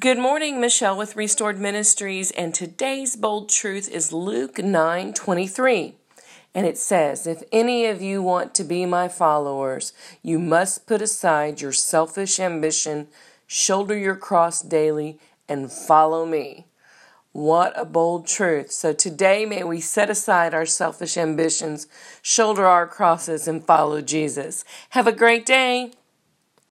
Good morning, Michelle with Restored Ministries, and today's bold truth is Luke 9 23. And it says, If any of you want to be my followers, you must put aside your selfish ambition, shoulder your cross daily, and follow me. What a bold truth. So today, may we set aside our selfish ambitions, shoulder our crosses, and follow Jesus. Have a great day.